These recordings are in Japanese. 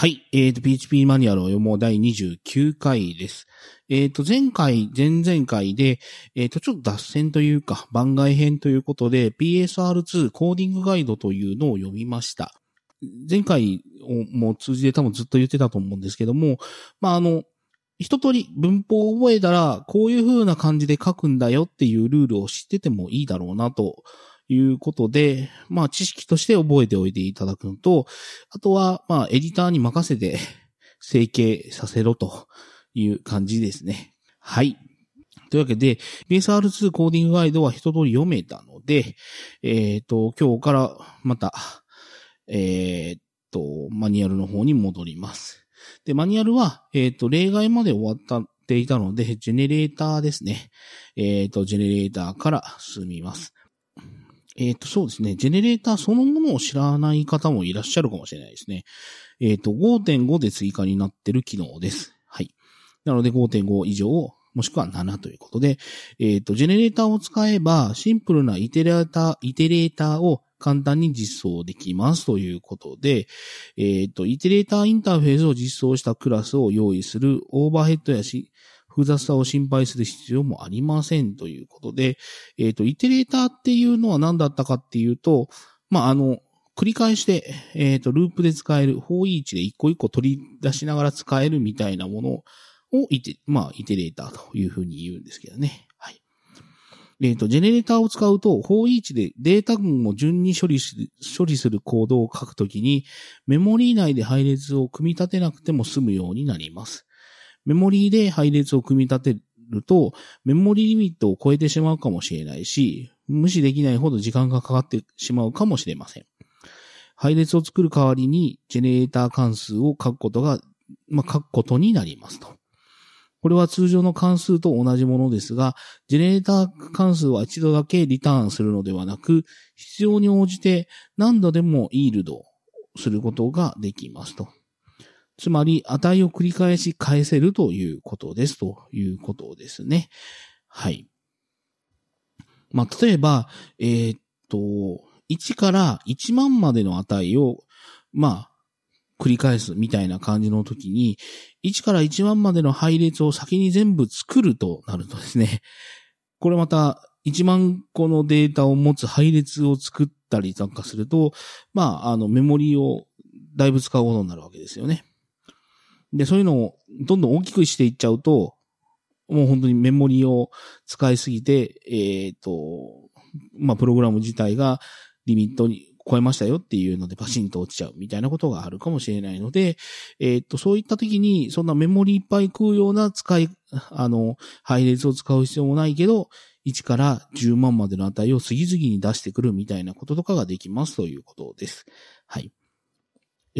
はい。えっ、と、PHP マニュアルを読もう第29回です。えっ、と、前回、前々回で、えっ、と、ちょっと脱線というか、番外編ということで、PSR2 コーディングガイドというのを読みました。前回をもう通じて多分ずっと言ってたと思うんですけども、まあ、あの、一通り文法を覚えたら、こういう風な感じで書くんだよっていうルールを知っててもいいだろうなということで、まあ知識として覚えておいていただくのと、あとは、まあエディターに任せて 整形させろという感じですね。はい。というわけで、BSR2 コーディングガイドは一通り読めたので、えっ、と、今日からまた、えっ、と、マニュアルの方に戻ります。で、マニュアルは、えっ、と、例外まで終わっていたので、ジェネレーターですね。えっ、と、ジェネレーターから進みます。えっ、と、そうですね。ジェネレーターそのものを知らない方もいらっしゃるかもしれないですね。えっ、と、5.5で追加になってる機能です。はい。なので5.5以上、もしくは7ということで、えっ、と、ジェネレーターを使えば、シンプルなイテレーター、イテレーターを簡単に実装できますということで、えっ、と、イテレーターインターフェースを実装したクラスを用意するオーバーヘッドやし、複雑さを心配する必要もありませんということで、えっ、と、イテレーターっていうのは何だったかっていうと、まあ、あの、繰り返して、えっ、と、ループで使える、方位置で一個一個取り出しながら使えるみたいなものを、イテ、まあ、イテレーターというふうに言うんですけどね。はい。えっ、と、ジェネレーターを使うと、方位置でデータ群を順に処理する、処理するコードを書くときに、メモリー内で配列を組み立てなくても済むようになります。メモリーで配列を組み立てると、メモリーリミットを超えてしまうかもしれないし、無視できないほど時間がかかってしまうかもしれません。配列を作る代わりに、ジェネレーター関数を書くことが、まあ、書くことになりますと。これは通常の関数と同じものですが、ジェネレーター関数は一度だけリターンするのではなく、必要に応じて何度でもイールドすることができますと。つまり、値を繰り返し返せるということですということですね。はい。まあ、例えば、えー、っと、1から1万までの値を、まあ、繰り返すみたいな感じの時に、1から1万までの配列を先に全部作るとなるとですね、これまた1万個のデータを持つ配列を作ったりなんかすると、まあ、あの、メモリをだいぶ使うことになるわけですよね。で、そういうのをどんどん大きくしていっちゃうと、もう本当にメモリを使いすぎて、えっ、と、まあ、プログラム自体がリミットに超えましたよっていうのでパシンと落ちちゃうみたいなことがあるかもしれないので、えっ、と、そういった時にそんなメモリいっぱい食うような使い、あの、配列を使う必要もないけど、1から10万までの値を次々に出してくるみたいなこととかができますということです。はい。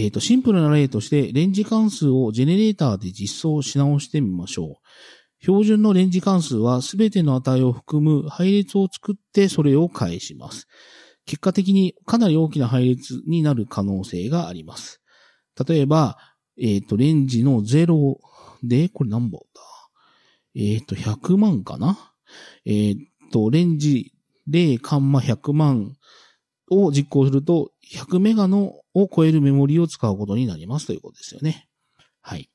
えっ、と、シンプルな例として、レンジ関数をジェネレーターで実装し直してみましょう。標準のレンジ関数はすべての値を含む配列を作ってそれを返します。結果的にかなり大きな配列になる可能性があります。例えば、えっ、と、レンジの0で、これ何本だ？えっ、と、100万かな？えっ、と、レンジ0カンマ100万を実行すると、100メガのを超えるメモリを使うことになりますということですよね。はい。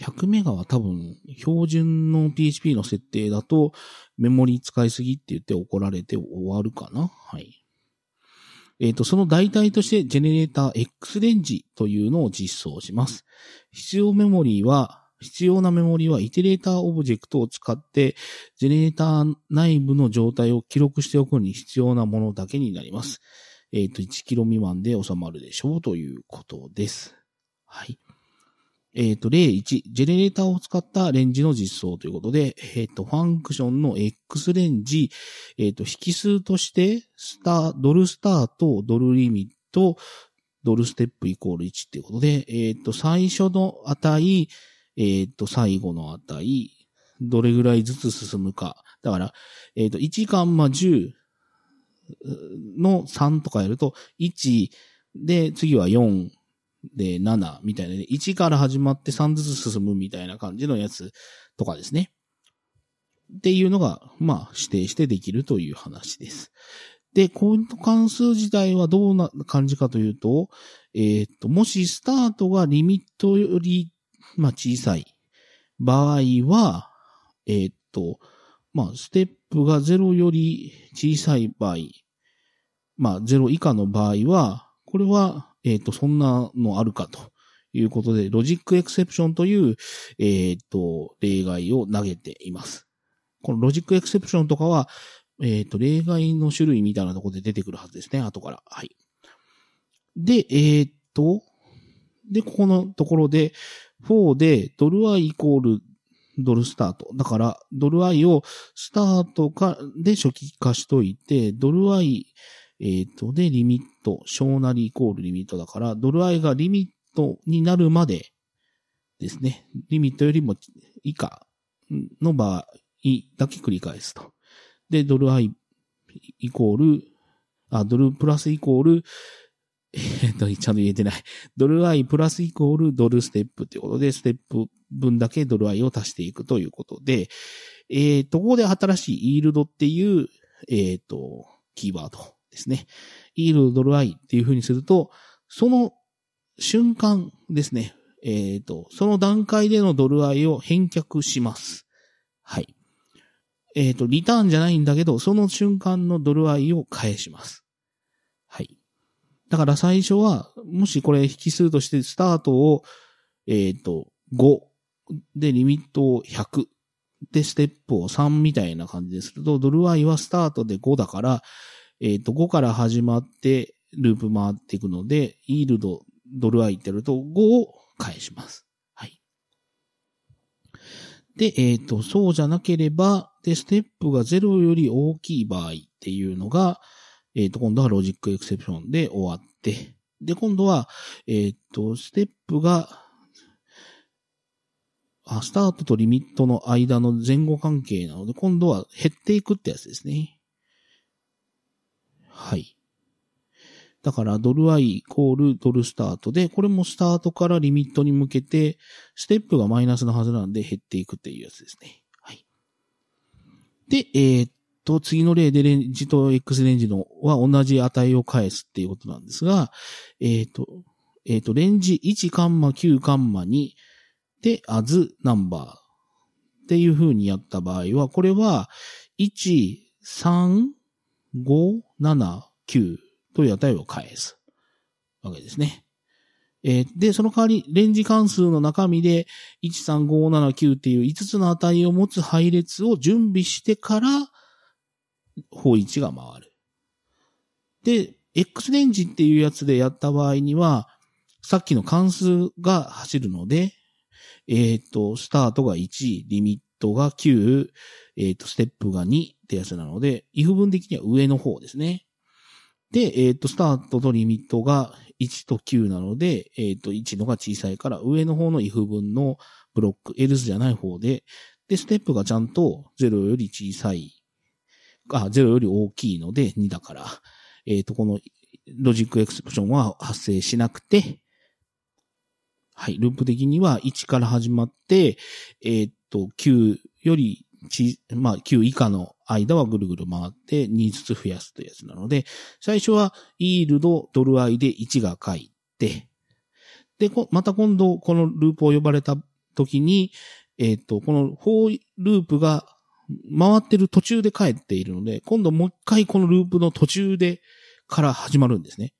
100メガは多分、標準の PHP の設定だと、メモリ使いすぎって言って怒られて終わるかなはい。えっ、と、その代替として、ジェネレーター X レンジというのを実装します。必要メモリは、必要なメモリはイテレーターオブジェクトを使って、ジェネレーター内部の状態を記録しておくに必要なものだけになります。えっ、と、1キロ未満で収まるでしょうということです。はい。えっ、と、例1、ジェネレーターを使ったレンジの実装ということで、えっ、と、ファンクションの X レンジ、えっ、と、引数として、スター、ドルスタート、ドルリミット、ドルステップイコール1っていうことで、えっ、と、最初の値、えっ、と、最後の値、どれぐらいずつ進むか。だから、えっ、と、1カンマ10の3とかやると、1で、次は4で7みたいなね、1から始まって3ずつ進むみたいな感じのやつとかですね。っていうのが、まあ、指定してできるという話です。で、コイント関数自体はどうな感じかというと、えっ、と、もしスタートがリミットより、まあ、小さい場合は、えっ、と、まあ、ステップが0より小さい場合、まあ、0以下の場合は、これは、えっ、と、そんなのあるかということで、 LogicException という、えっ、と、例外を投げています。この LogicException とかは、えっ、と、例外の種類みたいなところで出てくるはずですね、後から。はい。で、えっ、と、で、ここのところで、4でドル i イコールドルスタート。だから、ドル i をスタートか、で初期化しといて、ドル i、えっ、ー、と、で、リミット、小なりイコールリミットだから、ドル i がリミットになるまでですね。リミットよりも以下の場合だけ繰り返すと。で、ドル i イコール、あ、ドルプラスイコール、えっと、ちゃんと言えてない。ドル i プラスイコールドルステップっていうことで、ステップ分だけドル i を足していくということで、えっ、と、ここで新しいイールドっていう、えっ、と、キーワードですね。イールドドル i っていう風にすると、その瞬間ですね。えっ、と、その段階でのドル i を返却します。はい。えっ、と、リターンじゃないんだけど、その瞬間のドル i を返します。だから最初は、もしこれ引数としてスタートを、えっ、ー、と、5でリミットを100でステップを3みたいな感じですると、ドルアイはスタートで5だから、えっ、ー、と、5から始まってループ回っていくので、イールド、ドルアイってやると5を返します。はい。で、えっ、ー、と、そうじゃなければ、で、ステップが0より大きい場合っていうのが、えっ、ー、と、今度は LogicException で終わって、で、今度は、えっ、ー、と、ステップが、あ、スタートとリミットの間の前後関係なので、今度は減っていくってやつですね。はい。だから、ドル i イコールドルスタートで、これもスタートからリミットに向けて、ステップがマイナスのはずなんで減っていくっていうやつですね。はい。で、えー、と、次の例でレンジと X レンジのは同じ値を返すっていうことなんですが、えっ、ー、と、えっ、ー、と、レンジ1カンマ9カンマ2で、as ナンバーっていう風にやった場合は、これは、1、3、5、7、9という値を返すわけですね。えー、で、その代わり、レンジ関数の中身で、13579っていう5つの値を持つ配列を準備してから、方位置が回る。で、X レンジっていうやつでやった場合には、さっきの関数が走るので、えっ、ー、と、スタートが1、リミットが9、えっ、ー、と、ステップが2ってやつなので、if 分的には上の方ですね。で、えっ、ー、と、スタートとリミットが1と9なので、えっ、と、1のが小さいから、上の方の if 分のブロック、else じゃない方で、で、ステップがちゃんと0より小さいあ、0より大きいので2だから、えっ、ー、と、この LogicException は発生しなくて、はい、ループ的には1から始まって、えっ、ー、と、9よりち、まあ、9以下の間はぐるぐる回って2ずつ増やすというやつなので、最初は yield $i で1が書いて、で、また今度このループを呼ばれた時に、えっ、ー、と、このフォーループが回ってる途中で帰っているので、今度もう一回このループの途中でから始まるんですね。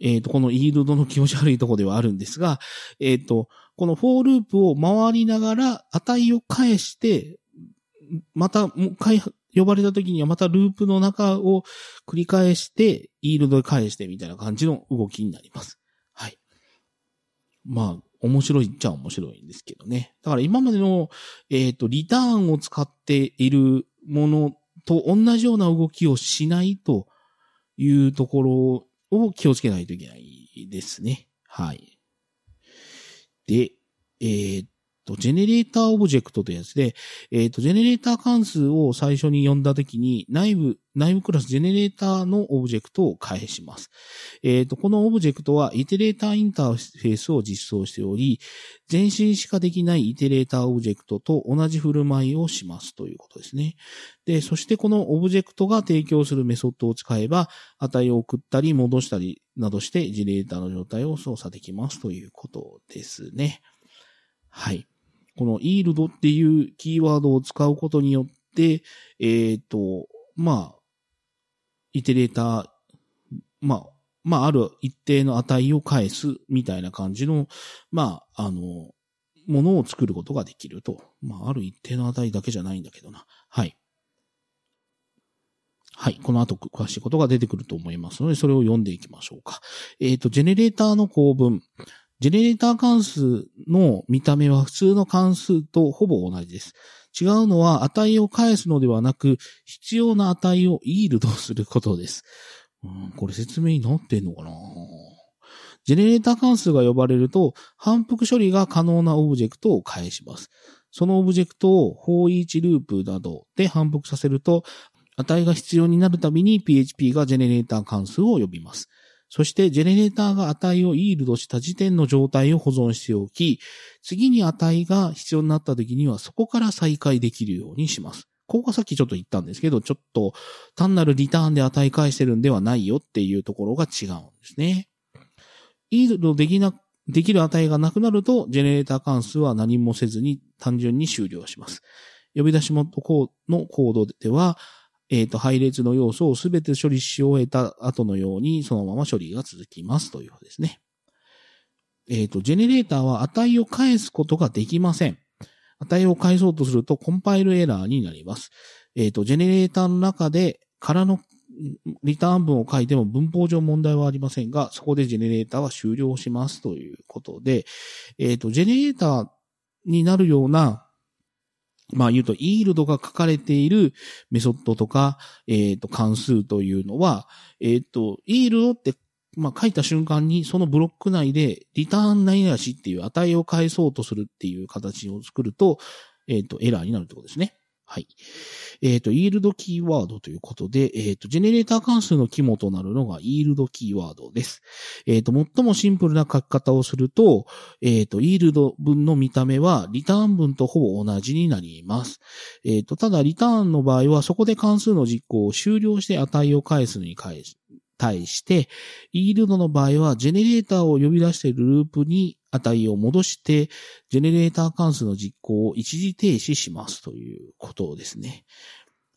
えっ、ー、と、この yield の気持ち悪いとこではあるんですが、えっ、ー、と、このフォーループを回りながら値を返して、またもう一回呼ばれた時にはまたループの中を繰り返して、 yield で返してみたいな感じの動きになります。はい。まあ、面白いっちゃ面白いんですけどね。だから今までの、えっ、ー、と、リターンを使っているものと同じような動きをしないというところを気をつけないといけないですね。はい。で、えー、と、ジェネレーターオブジェクトというやつで、えっ、と、ジェネレーター関数を最初に呼んだときに、内部、内部クラスジェネレーターのオブジェクトを返します。えっ、と、このオブジェクトは、イテレーターインターフェースを実装しており、前進しかできないイテレーターオブジェクトと同じ振る舞いをしますということですね。で、そしてこのオブジェクトが提供するメソッドを使えば、値を送ったり戻したりなどして、ジェネレーターの状態を操作できますということですね。はい。この yield っていうキーワードを使うことによって、えっ、ー、と、まあ、イテレーター、まあ、まあ、ある一定の値を返すみたいな感じの、まあ、あの、ものを作ることができると。まあ、ある一定の値だけじゃないんだけどな。はい。はい。この後詳しいことが出てくると思いますので、それを読んでいきましょうか。えっ、ー、と、ジェネレーターの構文。ジェネレーター関数の見た目は普通の関数とほぼ同じです。違うのは値を返すのではなく、必要な値をイールドすることです。うん、これ説明になってんのかな？ジェネレーター関数が呼ばれると、反復処理が可能なオブジェクトを返します。そのオブジェクトを for each ループなどで反復させると、値が必要になるたびに PHP がジェネレーター関数を呼びます。そして、ジェネレーターが値を yield した時点の状態を保存しておき、次に値が必要になった時にはそこから再開できるようにします。ここがさっきちょっと言ったんですけど、ちょっと単なるリターンで値返してるんではないよっていうところが違うんですね。イールドできな、できる値がなくなると、ジェネレーター関数は何もせずに単純に終了します。呼び出し元のコードでは、えっ、ー、と、配列の要素をすべて処理し終えた後のように、そのまま処理が続きますというですね。えっ、ー、と、ジェネレーターは値を返すことができません。値を返そうとするとコンパイルエラーになります。えっ、ー、と、ジェネレーターの中で空のリターン文を書いても文法上問題はありませんが、そこでジェネレーターは終了しますということで、えっ、と、ジェネレーターになるようなまあ言うと、イールドが書かれているメソッドとか、えっ、ー、と、関数というのは、えっ、ー、と、イールドって、まあ書いた瞬間にそのブロック内でリターン何々しっていう値を返そうとするっていう形を作ると、えっ、ー、と、エラーになるってことですね。はい。えっ、ー、と、イールドキーワードということで、えっ、ー、と、ジェネレーター関数の肝となるのがイールドキーワードです。えっ、ー、と、最もシンプルな書き方をすると、えっ、と、イールド文の見た目はリターン文とほぼ同じになります。えっ、と、ただ、リターンの場合はそこで関数の実行を終了して値を返すに返す。対して、イールドの場合は、ジェネレーターを呼び出しているループに値を戻して、ジェネレーター関数の実行を一時停止しますということですね。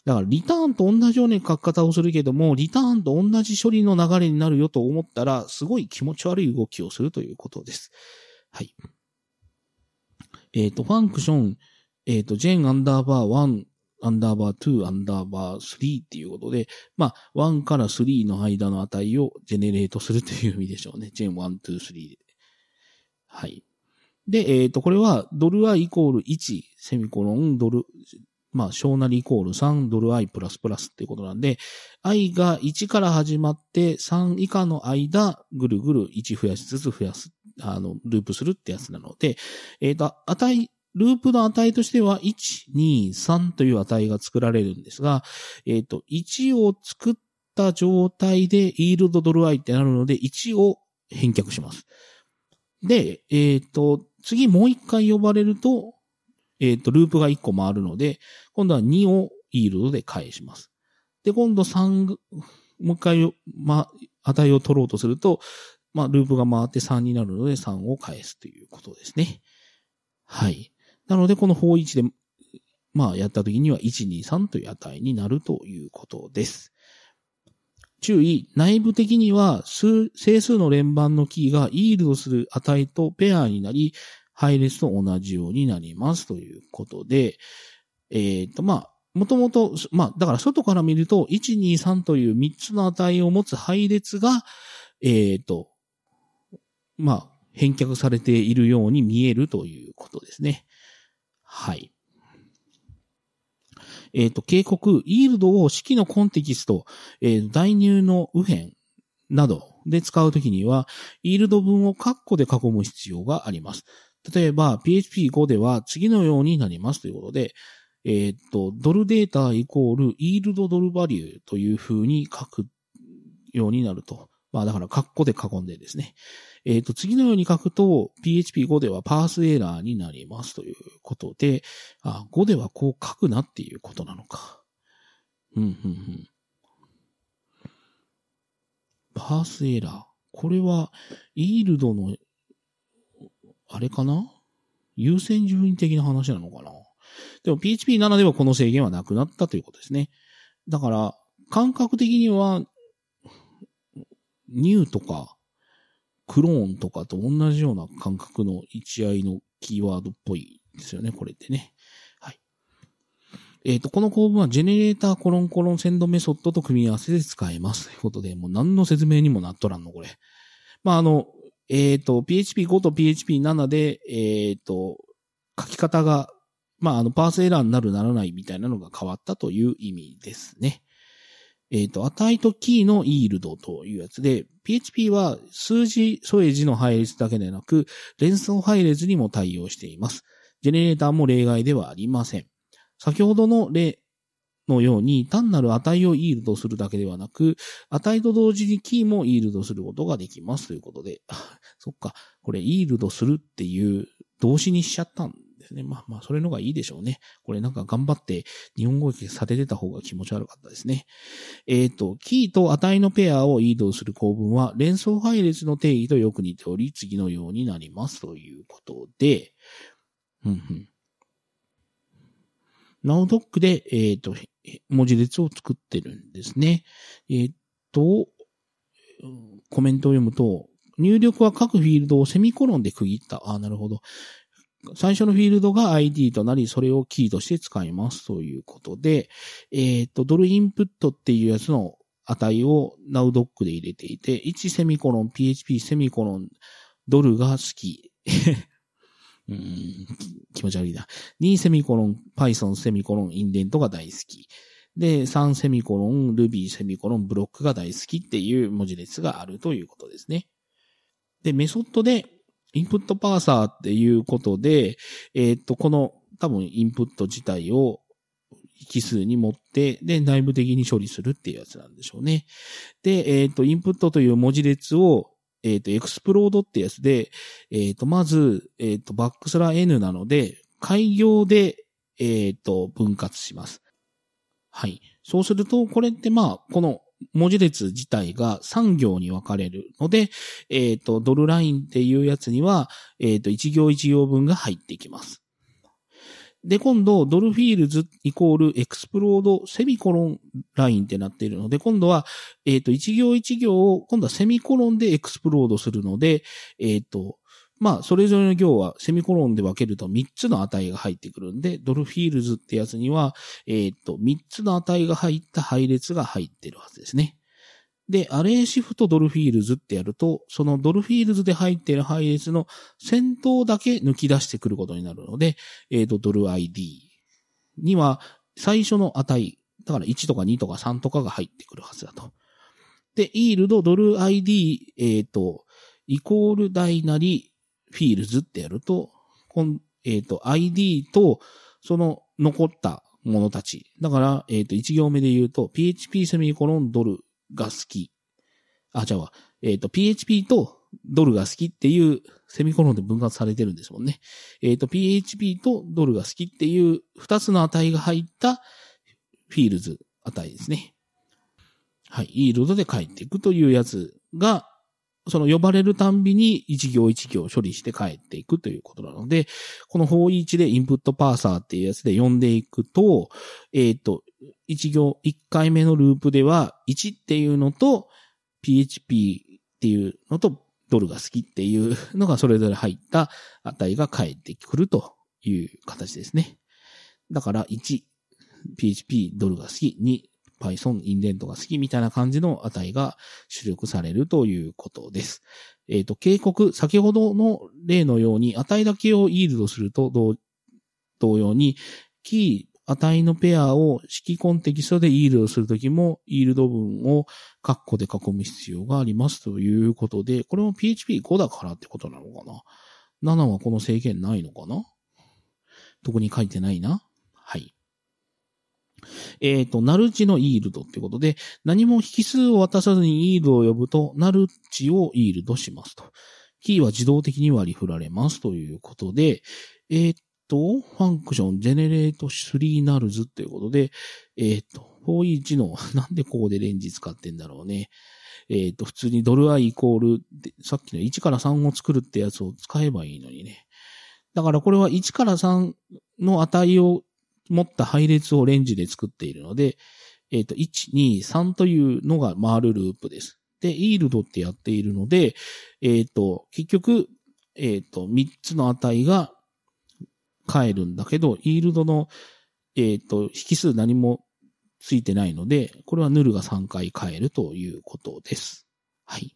だから、リターンと同じような書き方をするけども、リターンと同じ処理の流れになるよと思ったら、すごい気持ち悪い動きをするということです。はい。えっ、ー、と、ファンクション、えっ、ー、と、ジェンアンダーバー1アンダーバー2、アンダーバー3っていうことで、まあ、1から3の間の値をジェネレートするという意味でしょうね。ジェーン1、2、3で。はい。で、えっ、ー、と、これは、ドル i イコール1、セミコロン、ドル、まあ、小なりイコール3、ドル i プラスプラスっていうことなんで、i が1から始まって3以下の間、ぐるぐる1増やしつつ増やす、あの、ループするってやつなので、えっ、ー、と、値、ループの値としては、1、2、3という値が作られるんですが、えっ、ー、と、1を作った状態で、イールドドルアイってなるので、1を返却します。で、えっ、ー、と、次もう一回呼ばれると、えっ、ー、と、ループが1個回るので、今度は2をイールドで返します。で、今度3、もう一回、ま、値を取ろうとすると、まあ、ループが回って3になるので3を返すということですね。はい。なので、この方位置で、まあ、やった時には1、2、3という値になるということです。注意、内部的には数、整数の連番のキーがイールドする値とペアになり、配列と同じようになりますということで、えっ、と、まあ、もともと、まあ、だから外から見ると、1、2、3という3つの値を持つ配列が、えっ、と、まあ、返却されているように見えるということですね。はい。えっ、ー、と、警告、イールドを式のコンテキスト、えー、代入の右辺などで使うときには、イールド文をカッコで囲む必要があります。例えば PHP5 では次のようになりますということで、えー、っと、ドルデータイコールイールドドルバリューという風に書くようになると。まあだから、カッコで囲んでですね。えっ、と、次のように書くと、PHP5 ではパースエラーになりますということで、あ、5ではこう書くなっていうことなのか。うん、うん、うん。パースエラー。これは、イールドの、あれかな？優先順位的な話なのかな？でも PHP7 ではこの制限はなくなったということですね。だから、感覚的には、ニューとか、クローンとかと同じような感覚の一合のキーワードっぽいですよね、これってね。はい。えっ、ー、と、この構文はジェネレーターコロンコロンセンドメソッドと組み合わせで使えます。ということで、もう何の説明にもなっとらんの、これ。まあ、あの、えっ、ー、と、PHP5 と PHP7 で、えっ、ー、と、書き方が、まあ、あの、パースエラーになるならないみたいなのが変わったという意味ですね。えっ、ー、と、値とキーのイールドというやつで、PHP は数字添え字の配列だけでなく、連想配列にも対応しています。ジェネレーターも例外ではありません。先ほどの例のように単なる値をイールドするだけではなく、値と同時にキーもイールドすることができますということで、そっか、これイールドするっていう動詞にしちゃったんですね。まあまあ、それのがいいでしょうね。これなんか頑張って日本語訳されてた方が気持ち悪かったですね。えっ、ー、と、キーと値のペアを移動する構文は連想配列の定義とよく似ており、次のようになりますということで、うんうん。ナオドックで、えっ、ー、と、文字列を作ってるんですね。えっ、ー、と、コメントを読むと、入力は各フィールドをセミコロンで区切った。ああ、なるほど。最初のフィールドが ID となり、それをキーとして使いますということで、えっ、ー、と、ドルインプットっていうやつの値を NowDoc で入れていて、1セミコロン PHP セミコロンドルが好き。うん、気持ち悪いな。2セミコロン Python セミコロンインデントが大好き。で、3セミコロン Ruby セミコロンブロックが大好きっていう文字列があるということですね。で、メソッドでインプットパーサーっていうことで、えっ、と、この多分インプット自体を引数に持って、で、内部的に処理するっていうやつなんでしょうね。で、えっ、と、インプットという文字列を、えっ、と、エクスプロードってやつで、えっ、と、まず、えっ、と、バックスラー N なので、開業で、えっ、と、分割します。はい。そうすると、これってまあ、この文字列自体が3行に分かれるので、えっ、ー、と、ドルラインっていうやつには、えっ、ー、と、1行1行分が入ってきます。で、今度、ドル fields イコール explode セミコロンラインってなっているので、今度は、えっ、ー、と、1行1行を、今度はセミコロンで explode するので、えっ、と、まあ、それぞれの行はセミコロンで分けると3つの値が入ってくるんで、ドル fields ってやつには、えっ、と、3つの値が入った配列が入ってるはずですね。で、 array shift ドル fields ってやると、そのドル fields で入っている配列の先頭だけ抜き出してくることになるので、えっ、と、ドル ID には最初の値、だから1とか2とか3とかが入ってくるはずだと。で、 yield ドル ID、えっ、と、イコール大なり、 fields ってやると、こんえっ、ー、と、ID と、その残ったものたち。だから、えっ、ー、と、1行目で言うと、PHP セミコロンドルが好き。あ、じゃあ、えっ、ー、と、PHP とドルが好きっていうセミコロンで分割されてるんですもんね。えっ、と、PHP とドルが好きっていう二つの値が入ったフィールズ値ですね。はい。イールドで帰っていくというやつが、その呼ばれるたんびに一行一行処理して帰っていくということなので、この方位置でインプットパーサーっていうやつで呼んでいくと、えっ、ー、と、一行、一回目のループでは1っていうのと PHP っていうのとドルが好きっていうのがそれぞれ入った値が返ってくるという形ですね。だから1、PHP ドルが好き、2、Python インデントが好きみたいな感じの値が出力されるということです。えっ、ー、と、警告、先ほどの例のように値だけをイールドすると同様に、キー、値のペアを式コンテキストでイールドするときも、イールド文をカッコで囲む必要がありますということで、これも PHP5 だからってことなのかな？7はこの制限ないのかな？特に書いてないな？はい。えっ、ー、と、 null 値の yield ってことで、何も引数を渡さずに yield を呼ぶと、 null 値を yield しますと。キーは自動的に割り振られますということで、えっ、と、 function、generate 3 nulls っていうことで、えっ、と、for each の、なんでここで range 使ってんだろうね。えっ、と、普通にドル i イコールさっきの1から3を作るってやつを使えばいいのにね。だからこれは1から3の値を持った配列をレンジで作っているので、えっ、ー、と、1、2、3というのが回るループです。で、イールドってやっているので、えっ、ー、と、結局、えっ、と、3つの値が変えるんだけど、イールドの、えっ、と、引数何もついてないので、これはヌルが3回変えるということです。はい。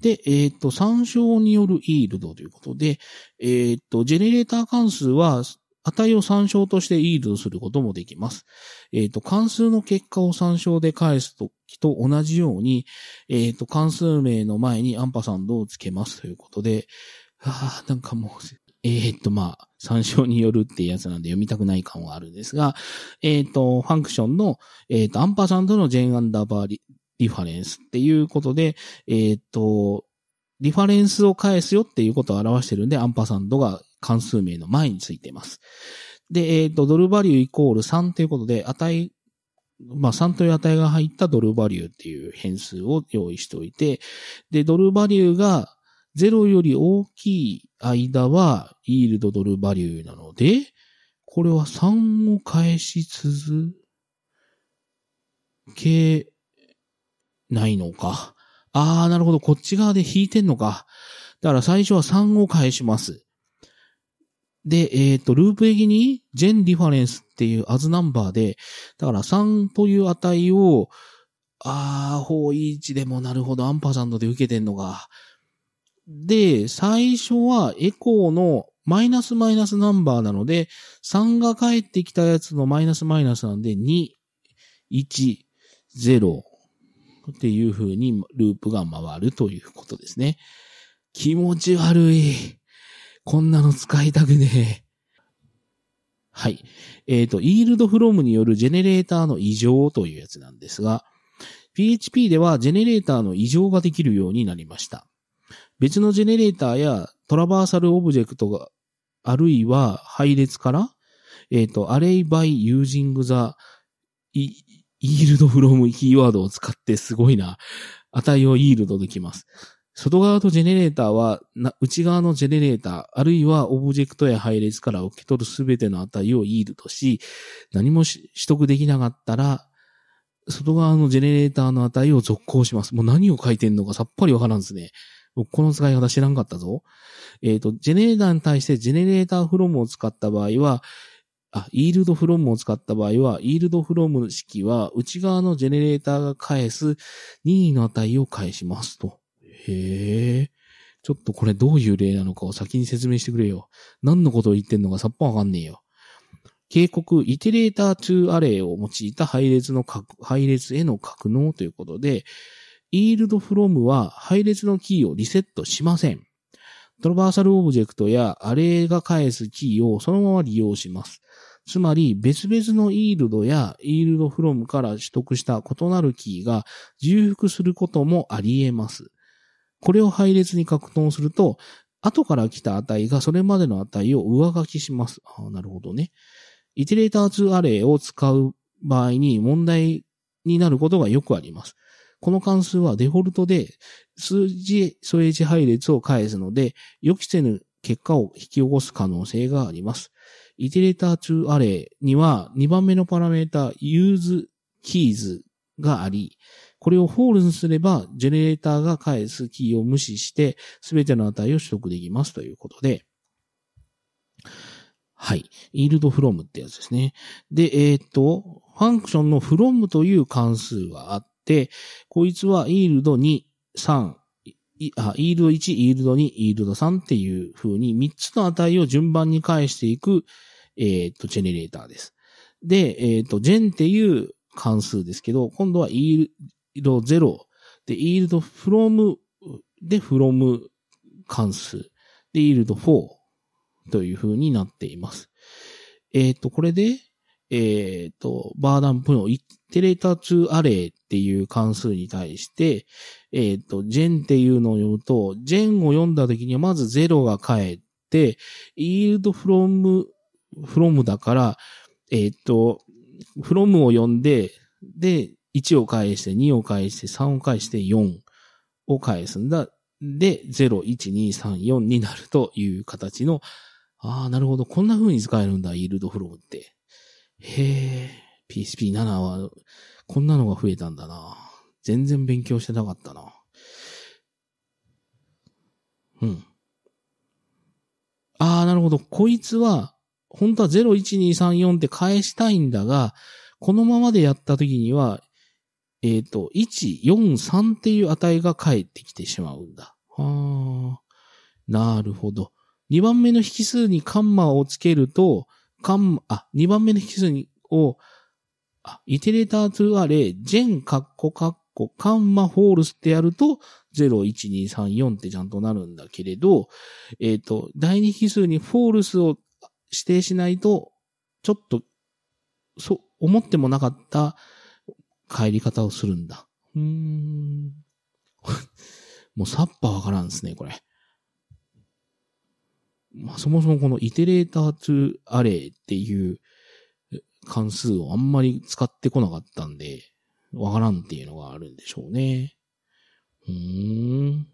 で、えっ、ー、と、参照によるイールドということで、えっ、ー、と、ジェネレーター関数は、値を参照としてイールドすることもできます。えっ、ー、と、関数の結果を参照で返すときと同じように、えっ、と、関数名の前にアンパサンドをつけますということで、ああ、なんかもう、えっ、と、まあ、参照によるっていうやつなんで読みたくない感はあるんですが、えっ、と、ファンクションの、えっ、と、アンパサンドのジェンアンダーバーリリファレンスっていうことで、えっ、と、リファレンスを返すよっていうことを表してるんで、アンパサンドが関数名の前についています。で、えっ、と、ドルバリューイコール3ということで、値、まあ3という値が入ったドルバリューっていう変数を用意しておいて、で、ドルバリューが0より大きい間は、イールドドルバリューなので、これは3を返し続けないのか。あー、なるほど。こっち側で引いてんのか。だから最初は3を返します。で、えっ、ー、と、ループ的に、ジェンディファレンスっていうアズナンバーで、だから3という値を、あー、方位置でもなるほど、アンパーサンドで受けてんのが、で、最初はエコーのマイナスマイナスナンバーなので、3が返ってきたやつのマイナスマイナスなんで、2、1、0っていう風にループが回るということですね。気持ち悪い。こんなの使いたくねえ。はい。えっ、ー、と、 yield from によるジェネレーターの委譲というやつなんですが、PHP ではジェネレーターの委譲ができるようになりました。別のジェネレーターや traversal オブジェクトが、あるいは配列から、えっ、ー、と、array by using the yield from キーワードを使ってすごいな。値を yield できます。外側のジェネレーターは、内側のジェネレーター、あるいはオブジェクトや配列から受け取るすべての値を yield とし、何も取得できなかったら、外側のジェネレーターの値を続行します。もう何を書いてんのかさっぱりわからんですね。僕この使い方知らんかったぞ。えっ、ー、と、ジェネレーターに対してジェネレーターフロムを使った場合は、あ、イールドフロムを使った場合は、イールドフロム式は内側のジェネレーターが返す任意の値を返しますと。へえ。ちょっとこれどういう例なのかを先に説明してくれよ。何のことを言ってんのかさっぱわかんねえよ。警告、イテレーター2アレイを用いた配列の配列への格納ということで、yield from は配列のキーをリセットしません。 traversal オブジェクトや array が返すキーをそのまま利用します。つまり別々の yield や yield from から取得した異なるキーが重複することもあり得ます。これを配列に格納すると、後から来た値がそれまでの値を上書きします。あなるほどね。 iterator to array を使う場合に問題になることがよくあります。この関数はデフォルトで数字添え字配列を返すので、予期せぬ結果を引き起こす可能性があります。 iterator to array には2番目のパラメータ use keys があり、これをフォールにすれば、ジェネレーターが返すキーを無視して、すべての値を取得できますということで、はい。yield from ってやつですね。で、えっ、と、ファンクションの from という関数があって、こいつは yield 2、3、あ、yield 1、yield 2、yield 3っていう風に3つの値を順番に返していく、えっ、ー、と、ジェネレーターです。で、えっ、ー、と、gen っていう関数ですけど、今度は yield 0で yield from で from 関数で、イールド4という風になっています。えっ、と、これで、えっ、と、バーダンプのイテレーター2アレイっていう関数に対して、えっ、と、ジェンっていうのを読むと、ジェンを読んだ時にはまず0が返って、イールドフロム、フロムだから、えっ、と、フロムを読んで、で、1を返して、2を返して、3を返して、4を返すんだ。で、0、1、2、3、4になるという形の、ああ、なるほど。こんな風に使えるんだ、イールドフロムって。へえ、PHP7 は、こんなのが増えたんだな。全然勉強してなかったな。うん。ああ、なるほど。こいつは、本当は01234って返したいんだが、このままでやった時には、えっ、ー、と、1、4、3っていう値が返ってきてしまうんだ。はあ。なるほど。2番目の引数にカンマをつけると、カンマ、あ、2番目の引数に、を、あ、イテレーター2アレイ、ジェン、カッコ、カッコ、カンマ、フォールスってやると、0、1、2、3、4ってちゃんとなるんだけれど、えっ、ー、と、第二引数にフォールスを指定しないと、ちょっと、そう、思ってもなかった帰り方をするんだ。うーん。もうさっぱわからんですね、これ。まあ、そもそもこのイテレーター2アレイっていう関数をあんまり使ってこなかったんで、わからんっていうのがあるんでしょうね。うーん。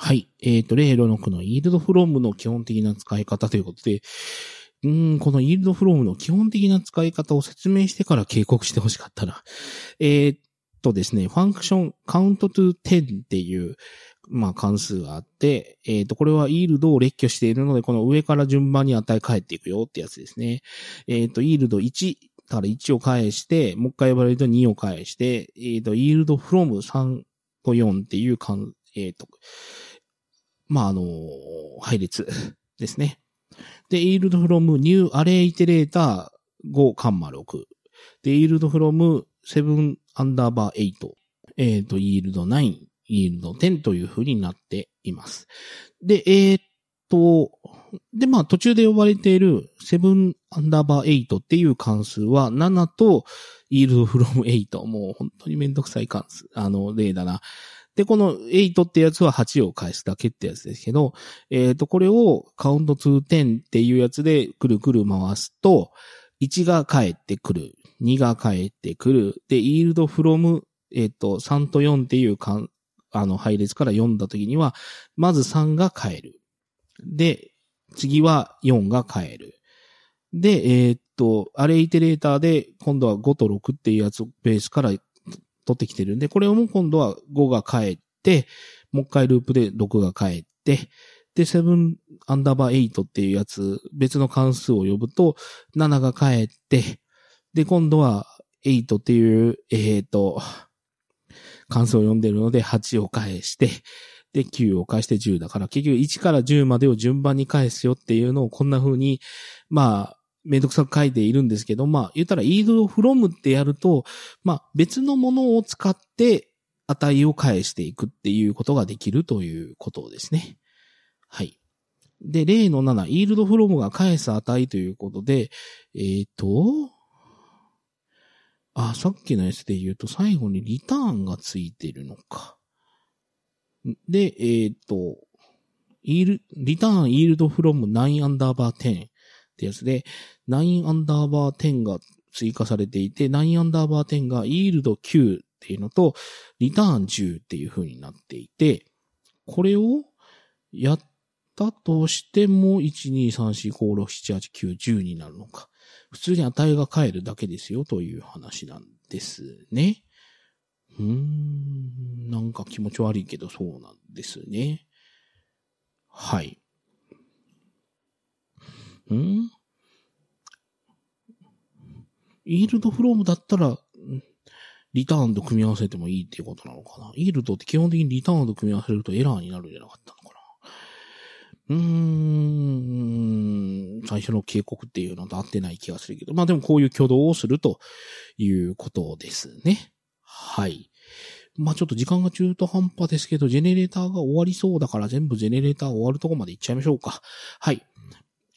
はい。えっ、ー、と、例の6のイールドフロムの基本的な使い方ということで、うん、このイールドフロムの基本的な使い方を説明してから警告してほしかったな。えー、っとですね、ファンクション count to 10っていう、まあ関数があって、えー、っと、これはイールドを列挙しているので、この上から順番に値え返っていくよってやつですね。えー、っと、イールド1、から1を返して、もう一回呼ばれると2を返して、えっ、と、イールドフロム3と4っていうかん、えっ、と、まあ、あの配列ですね。で、yield from new array iterator 5カンマ6。で、yield from 7 underbar 8。えっ、ー、と、yield 9、yield 10という風になっています。で、えー、っと、で、まあ途中で呼ばれている7 underbar 8っていう関数は7と yield from 8。もう本当にめんどくさい関数、あの例だな。で、この8ってやつは8を返すだけってやつですけど、えっ、ー、と、これをカウント2 10っていうやつでくるくる回すと、1が返ってくる。2が返ってくる。で、イールドフロム、えっ、ー、と、3と4っていうかん、あの、配列から読んだときには、まず3が返る。で、次は4が返る。で、えっ、と、アレイテレーターで、今度は5と6っていうやつをベースから取ってきてるんで、これをもう今度は5が返って、もう一回ループで6が返って、で、7アンダーバー8っていうやつ、別の関数を呼ぶと、7が返って、で、今度は8っていう、えっ、ー、と、関数を読んでるので8を返して、で、9を返して10だから、結局1から10までを順番に返すよっていうのをこんな風に、まあ、めんどくさく書いているんですけど、まあ、言ったら、イードフロムってやると、まあ、別のものを使って値を返していくっていうことができるということですね。はい。で、例の7、イールドフロムが返す値ということで、えっ、ー、と、あ、さっきのやつで言うと最後にリターンがついてるのか。で、えっ、ー、と、イール、リターンイールドフロム9アンダーバー10ってやつで、9アンダーバー10が追加されていて、9アンダーバー10がイールド9っていうのと、リターン10っていう風になっていて、これをやったとしても、1、2、3、4、5、6、7、8、9、10になるのか。普通に値が変えるだけですよという話なんですね。うーん、なんか気持ち悪いけどそうなんですね。はい。ん？イールドフロームだったら、リターンと組み合わせてもいいっていうことなのかな？イールドって基本的にリターンと組み合わせるとエラーになるんじゃなかったのかな？うーん、最初の警告っていうのと合ってない気がするけど、まあでもこういう挙動をするということですね。はい。まあちょっと時間が中途半端ですけど、ジェネレーターが終わりそうだから全部ジェネレーター終わるとこまで行っちゃいましょうか。はい。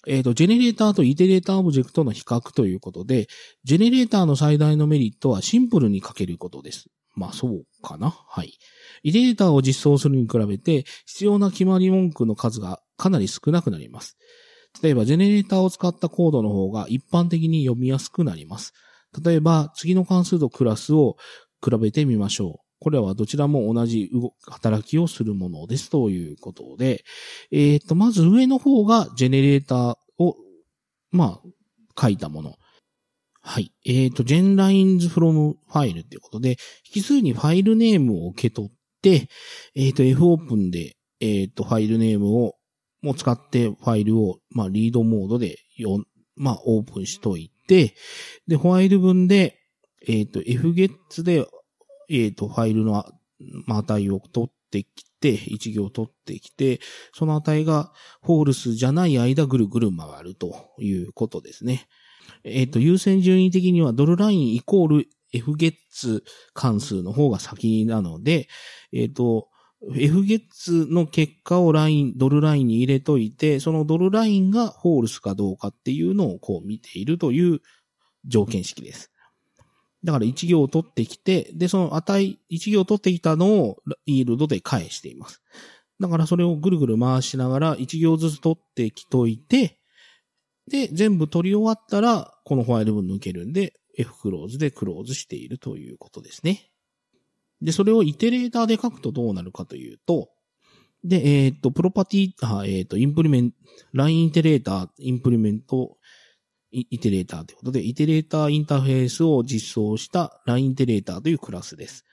えっ、ー、と、ジェネレーターとイテレーターオブジェクトの比較ということで、ジェネレーターの最大のメリットはシンプルに書けることです。まあそうかな？はい。イテレーターを実装するに比べて必要な決まり文句の数がかなり少なくなります。例えば、ジェネレーターを使ったコードの方が一般的に読みやすくなります。例えば、次の関数とクラスを比べてみましょう。これはどちらも同じ働きをするものですということで、えっ、ー、と、まず上の方がジェネレーターを、まあ、書いたもの。はい。えっ、ー、と、genlines from file っていうことで、引数にファイルネームを受け取って、えっ、ー、と、fopen で、えっ、と、ファイルネームを、も使ってファイルを、まあ、リードモードでよ、まあ、オープンしといて、で、 while 文で、えっ、と、fgets で、えっ、と、ファイルの、まあ、値を取ってきて、一行取ってきて、その値が false じゃない間ぐるぐる回るということですね。えっ、ー、と、優先順位的にはドルラインイコール f ゲッツ関数の方が先なので、えっ、ー、と、f ゲッツの結果をライン、ドルラインに入れといて、そのドルラインが false かどうかっていうのをこう見ているという条件式です。だから1行を取ってきて、で、その値、1行取ってきたのをイールドで返しています。だからそれをぐるぐる回しながら1行ずつ取ってきといて、で、全部取り終わったら、このファイル文抜けるんで、F クローズでクローズしているということですね。で、それをイテレーターで書くとどうなるかというと、で、えっ、と、プロパティ、あえっ、と、インプリメント、line iterator、implement、iterator ということで、イテレーターインターフェースを実装した line iterator というクラスです。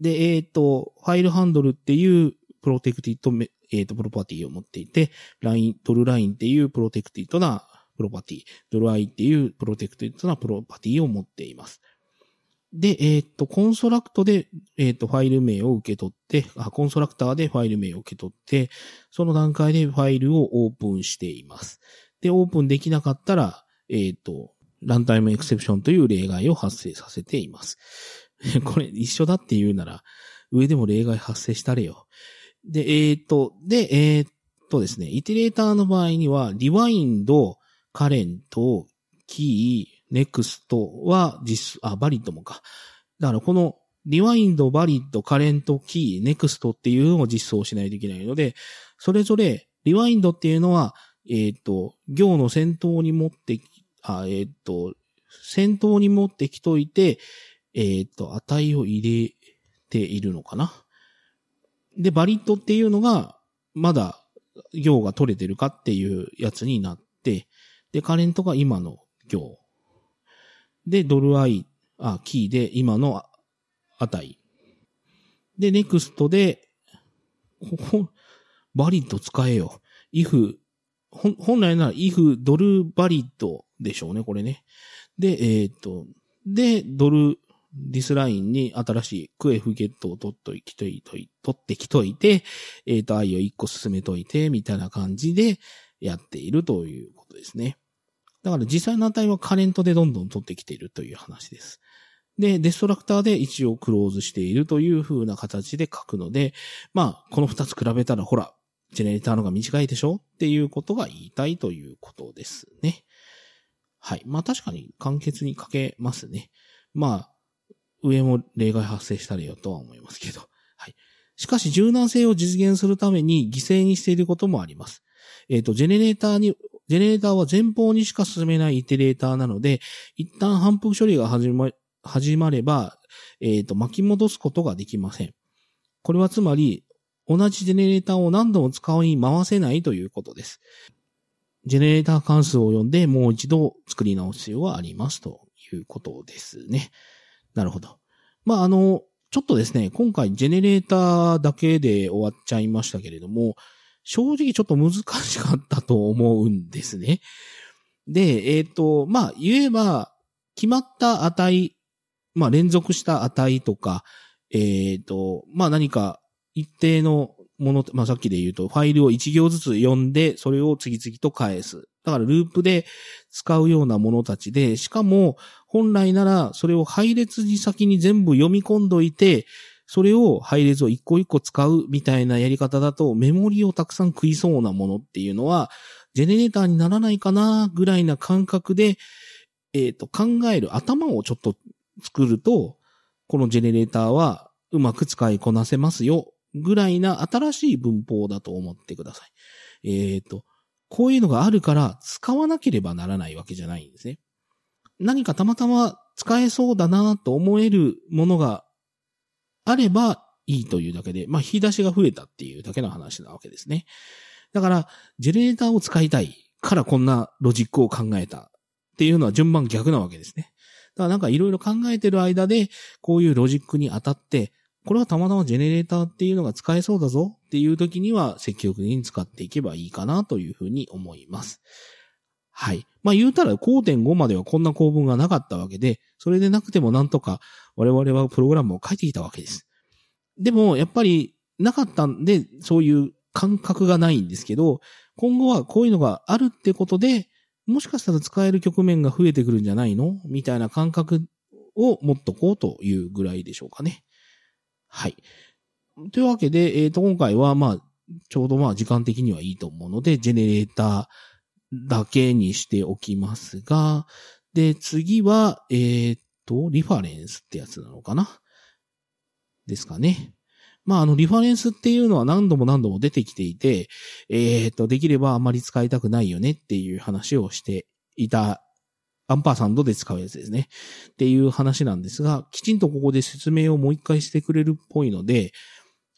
で、えっ、ー、と、ファイルハンドルっていう protected、えっ、と、プロパティを持っていて、 line、ドルラインっていう protected なプロパティ、ドル i っていう protected なプロパティを持っています。で、えっ、ー、と、 construct で、えっ、と、ファイル名を受け取って、あ、コンストラクターでファイル名を受け取って、その段階でファイルをオープンしています。で、オープンできなかったら、えっ、ー、と、 runtime exception という例外を発生させています。これ一緒だって言うなら、上でも例外発生したれよ。で、えっ、と、で、えっとですね、イテレーターの場合には、 rewind、current、key、next は実、あ、 valid もか。だからこの rewind、valid、current、key、next っていうのを実装しないといけないので、それぞれ、リワインドっていうのは、えっ、ー、と、行の先頭に持ってあ、えっ、ー、と、先頭に持ってきといて、えっ、ー、と、値を入れているのかな。で、バリッドっていうのが、まだ行が取れてるかっていうやつになって、で、カレントが今の行。で、ドルアイ、あ、キーで今の値。で、ネクストで、ここ、バリッド使えよ。if、本来なら if ドルバリッドでしょうね、これね。で、えっ、と、で、ドルディスラインに新しいクエフゲットを取っといきといとい、取ってきといて、えっ、と、愛を一個進めといて、みたいな感じでやっているということですね。だから実際の値はカレントでどんどん取ってきているという話です。で、デストラクターで一応クローズしているという風な形で書くので、まあ、この二つ比べたらほら、ジェネレーターの方が短いでしょっていうことが言いたいということですね。はい。まあ確かに簡潔に書けますね。まあ、上も例外発生したらよとは思いますけど。はい。しかし柔軟性を実現するために犠牲にしていることもあります。えっ、ー、と、ジェネレーターにジェネレーターは前方にしか進めないイテレーターなので、一旦反復処理が始ま始まれば、えっ、ー、と、巻き戻すことができません。これはつまり、同じジェネレーターを何度も使い回せないということです。ジェネレーター関数を読んでもう一度作り直す必要はありますということですね。なるほど。まあ、あの、ちょっとですね、今回ジェネレーターだけで終わっちゃいましたけれども、正直ちょっと難しかったと思うんですね。で、えっ、ー、と、まあ、言えば、決まった値、まあ、連続した値とか、えっ、ー、と、まあ、何か一定のもの、まあ、さっきで言うと、ファイルを一行ずつ読んで、それを次々と返す。だから、ループで使うようなものたちで、しかも、本来なら、それを配列に先に全部読み込んどいて、それを配列を一個一個使うみたいなやり方だと、メモリをたくさん食いそうなものっていうのは、ジェネレーターにならないかなぐらいな感覚で、えっ、ー、と、考える頭をちょっと作ると、このジェネレーターはうまく使いこなせますよ、ぐらいな新しい文法だと思ってください。えっ、ー、と、こういうのがあるから使わなければならないわけじゃないんですね。何かたまたま使えそうだなと思えるものがあればいいというだけで、まあ、引き出しが増えたっていうだけの話なわけですね。だから、ジェネレーターを使いたいからこんなロジックを考えたっていうのは順番逆なわけですね。だからなんかいろいろ考えてる間で、こういうロジックに当たって、これはたまたまジェネレーターっていうのが使えそうだぞっていう時には積極的に使っていけばいいかなというふうに思います。はい。まあ言うたら5.5まではこんな構文がなかったわけで、それでなくてもなんとか我々はプログラムを書いてきたわけです。でもやっぱりなかったんで、そういう感覚がないんですけど、今後はこういうのがあるってことで、もしかしたら使える局面が増えてくるんじゃないのみたいな感覚を持っとこうというぐらいでしょうかね。はい。というわけで、えっ、ー、と、今回は、まあ、ちょうどまあ時間的にはいいと思うので、ジェネレーター、だけにしておきますが、で、次は、えー、っと、リファレンスってやつなのかな？ですかね。まあ、あの、リファレンスっていうのは何度も何度も出てきていて、えー、っと、できればあまり使いたくないよねっていう話をしていた、アンパーサンドで使うやつですね。っていう話なんですが、きちんとここで説明をもう一回してくれるっぽいので、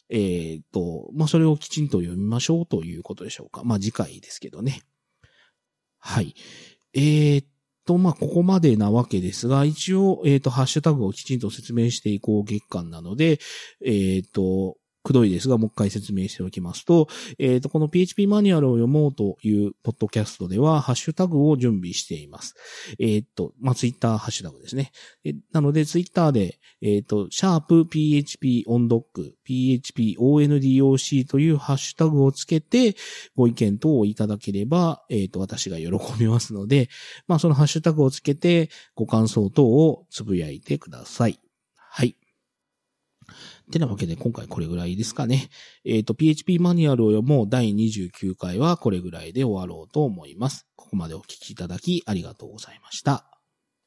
えー、と、まあ、それをきちんと読みましょうということでしょうか。まあ、次回ですけどね。はい。えー、っと、まあ、ここまでなわけですが、一応、えー、っと、ハッシュタグをきちんと説明していこう月間なので、えー、っと、くどいですが、もう一回説明しておきますと、えっ、ー、と、この PHP マニュアルを読もうというポッドキャストでは、ハッシュタグを準備しています。えっ、ー、と、まあ、ツイッターハッシュタグですね。えなので、ツイッターで、えっ、ー、と、シャープ PHP ondoc、PHP ondoc というハッシュタグをつけて、ご意見等をいただければ、えっ、と、私が喜びますので、まあ、そのハッシュタグをつけて、ご感想等をつぶやいてください。はい。てなわけで今回これぐらいですかね。えっ、ー、と、PHP マニュアルを読もう第29回はこれぐらいで終わろうと思います。ここまでお聞きいただきありがとうございました。